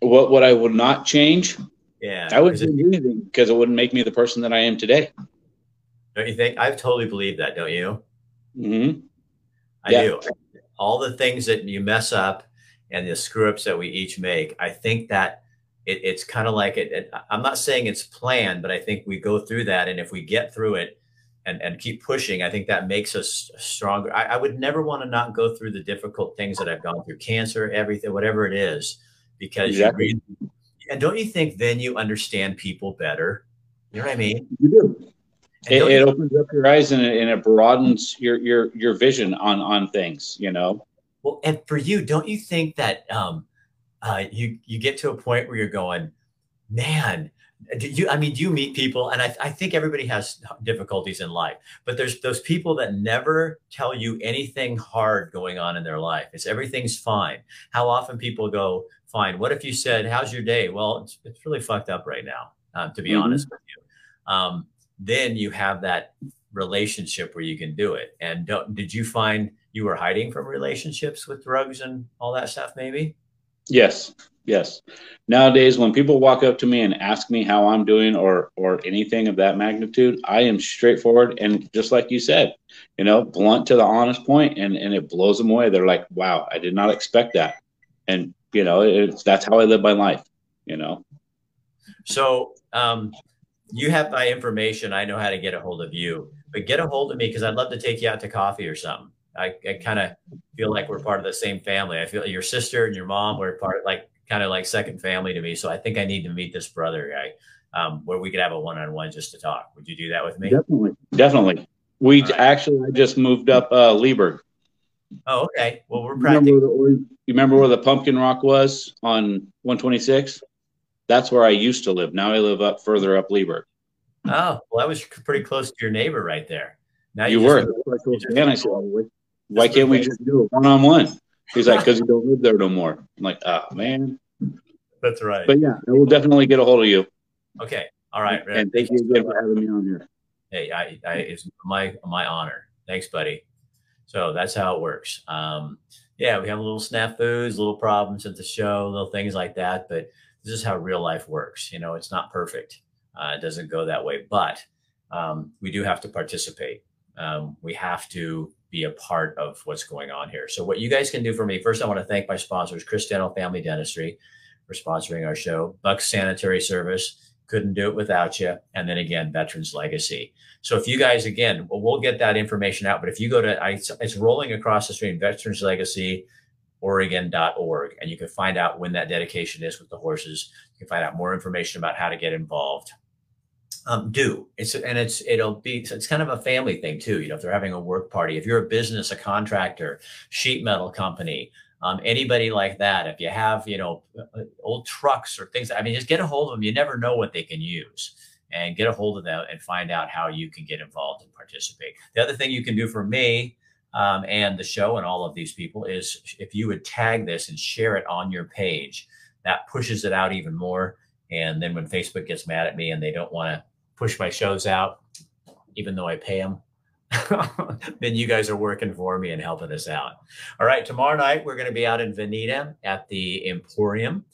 S7: What what I would not change?
S1: Yeah.
S7: I wouldn't change anything because it wouldn't make me the person that I am today.
S1: Don't you think? I totally believe that, don't you?
S7: hmm
S1: I
S7: Yeah.
S1: do. All the things that you mess up and the screw ups that we each make, I think that it, it's kind of like it, it. I'm not saying it's planned, but I think we go through that. And if we get through it and, and keep pushing, I think that makes us stronger. I, I would never want to not go through the difficult things that I've gone through cancer, everything, whatever it is, because
S7: Exactly.
S1: you really, and don't you think then you understand people better? You know what I mean?
S7: You do. It, it opens up your eyes and it, and it broadens your your your vision on on things. You know.
S1: Well, and for you, don't you think that um, uh, you you get to a point where you're going, man? Do you? I mean, do you meet people? And I, I think everybody has difficulties in life, but there's those people that never tell you anything hard going on in their life. It's everything's fine. How often people go, fine. What if you said, "How's your day?" Well, it's, it's really fucked up right now, uh, to be
S7: Mhm.
S1: honest with you. Um, then you have that relationship where you can do it. And don't, did you find you were hiding from relationships with drugs and all that stuff? Maybe.
S7: Yes. Yes. Nowadays, when people walk up to me and ask me how I'm doing or or anything of that magnitude, I am straightforward and just like you said, you know, blunt to the honest point, and and it blows them away. They're like, "Wow, I did not expect that," and you know, it's that's how I live my life. You know.
S1: So um, you have my information. I know how to get a hold of you, but get a hold of me because I'd love to take you out to coffee or something. I, I kind of feel like we're part of the same family. I feel like your sister and your mom were part of like kind of like second family to me. So I think I need to meet this brother guy. um, where we could have a one-on-one just to talk. Would you do that with me?
S7: Definitely, definitely. We right. actually I just moved up uh, Leaburg.
S1: Oh, okay. Well, we're
S7: practicing. You remember, the, you remember where the Pumpkin Rock was on 126? That's where I used to live. Now I live up further up Leaburg.
S1: Oh, well, that was pretty close to your neighbor right there.
S7: Now you, you were. and I said, why can't we just do it one on one? He's like, because you don't live there no more. I'm like, oh man.
S1: That's right.
S7: But yeah, we'll definitely get a hold of you.
S1: Okay. All right.
S7: And thank you again for having me on here.
S1: Hey, I, I, it's my my honor. Thanks, buddy. So that's how it works. Um, yeah, we have a little snafus, little problems at the show, little things like that. But this is how real life works. You know, it's not perfect. Uh, it doesn't go that way, but um, we do have to participate. Um, we have to be a part of what's going on here. So, what you guys can do for me, first, I want to thank my sponsors, Chris Dental Family Dentistry, for sponsoring our show, Bucks Sanitary Service, couldn't do it without you. And then again, Veterans Legacy. So if you guys, again, well, get that information out. But if you go to, I, it's rolling across the stream, Veterans Legacy, Oregon.org, and you can find out when that dedication is with the horses. You can find out more information about how to get involved. Um, do it's and it's it'll be it's kind of a family thing too. You know, if they're having a work party, if you're a business, a contractor, sheet metal company, um, anybody like that, if you have, you know, uh, old trucks or things, I mean, just get a hold of them. You never know what they can use and get a hold of them and find out how you can get involved and participate. The other thing you can do for me um, and the show and all of these people is if you would tag this and share it on your page, that pushes it out even more. And then when Facebook gets mad at me and they don't want to push my shows out, even though I pay them, [laughs] then you guys are working for me and helping us out. All right, tomorrow night we're going to be out in Veneta at the Emporium.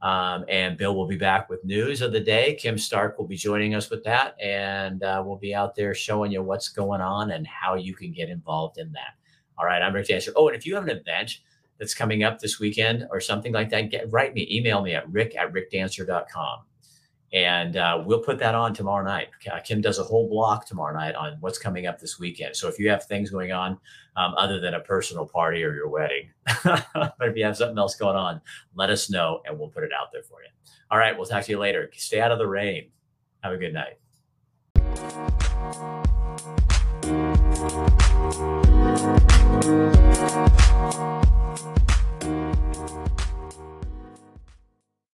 S1: Um, and Bill will be back with news of the day. Kim Stark will be joining us with that. And uh, we'll be out there showing you what's going on and how you can get involved in that. All right, I'm Rick Dancer. Oh, and if you have an event that's coming up this weekend or something like that, get write me, email me at rick at rickdancer.com and uh, we'll put that on tomorrow night. Kim does a whole block tomorrow night on what's coming up this weekend. So if you have things going on um, other than a personal party or your wedding, [laughs] but if you have something else going on, let us know and we'll put it out there for you. All right, we'll talk to you later. Stay out of the rain. Have a good night.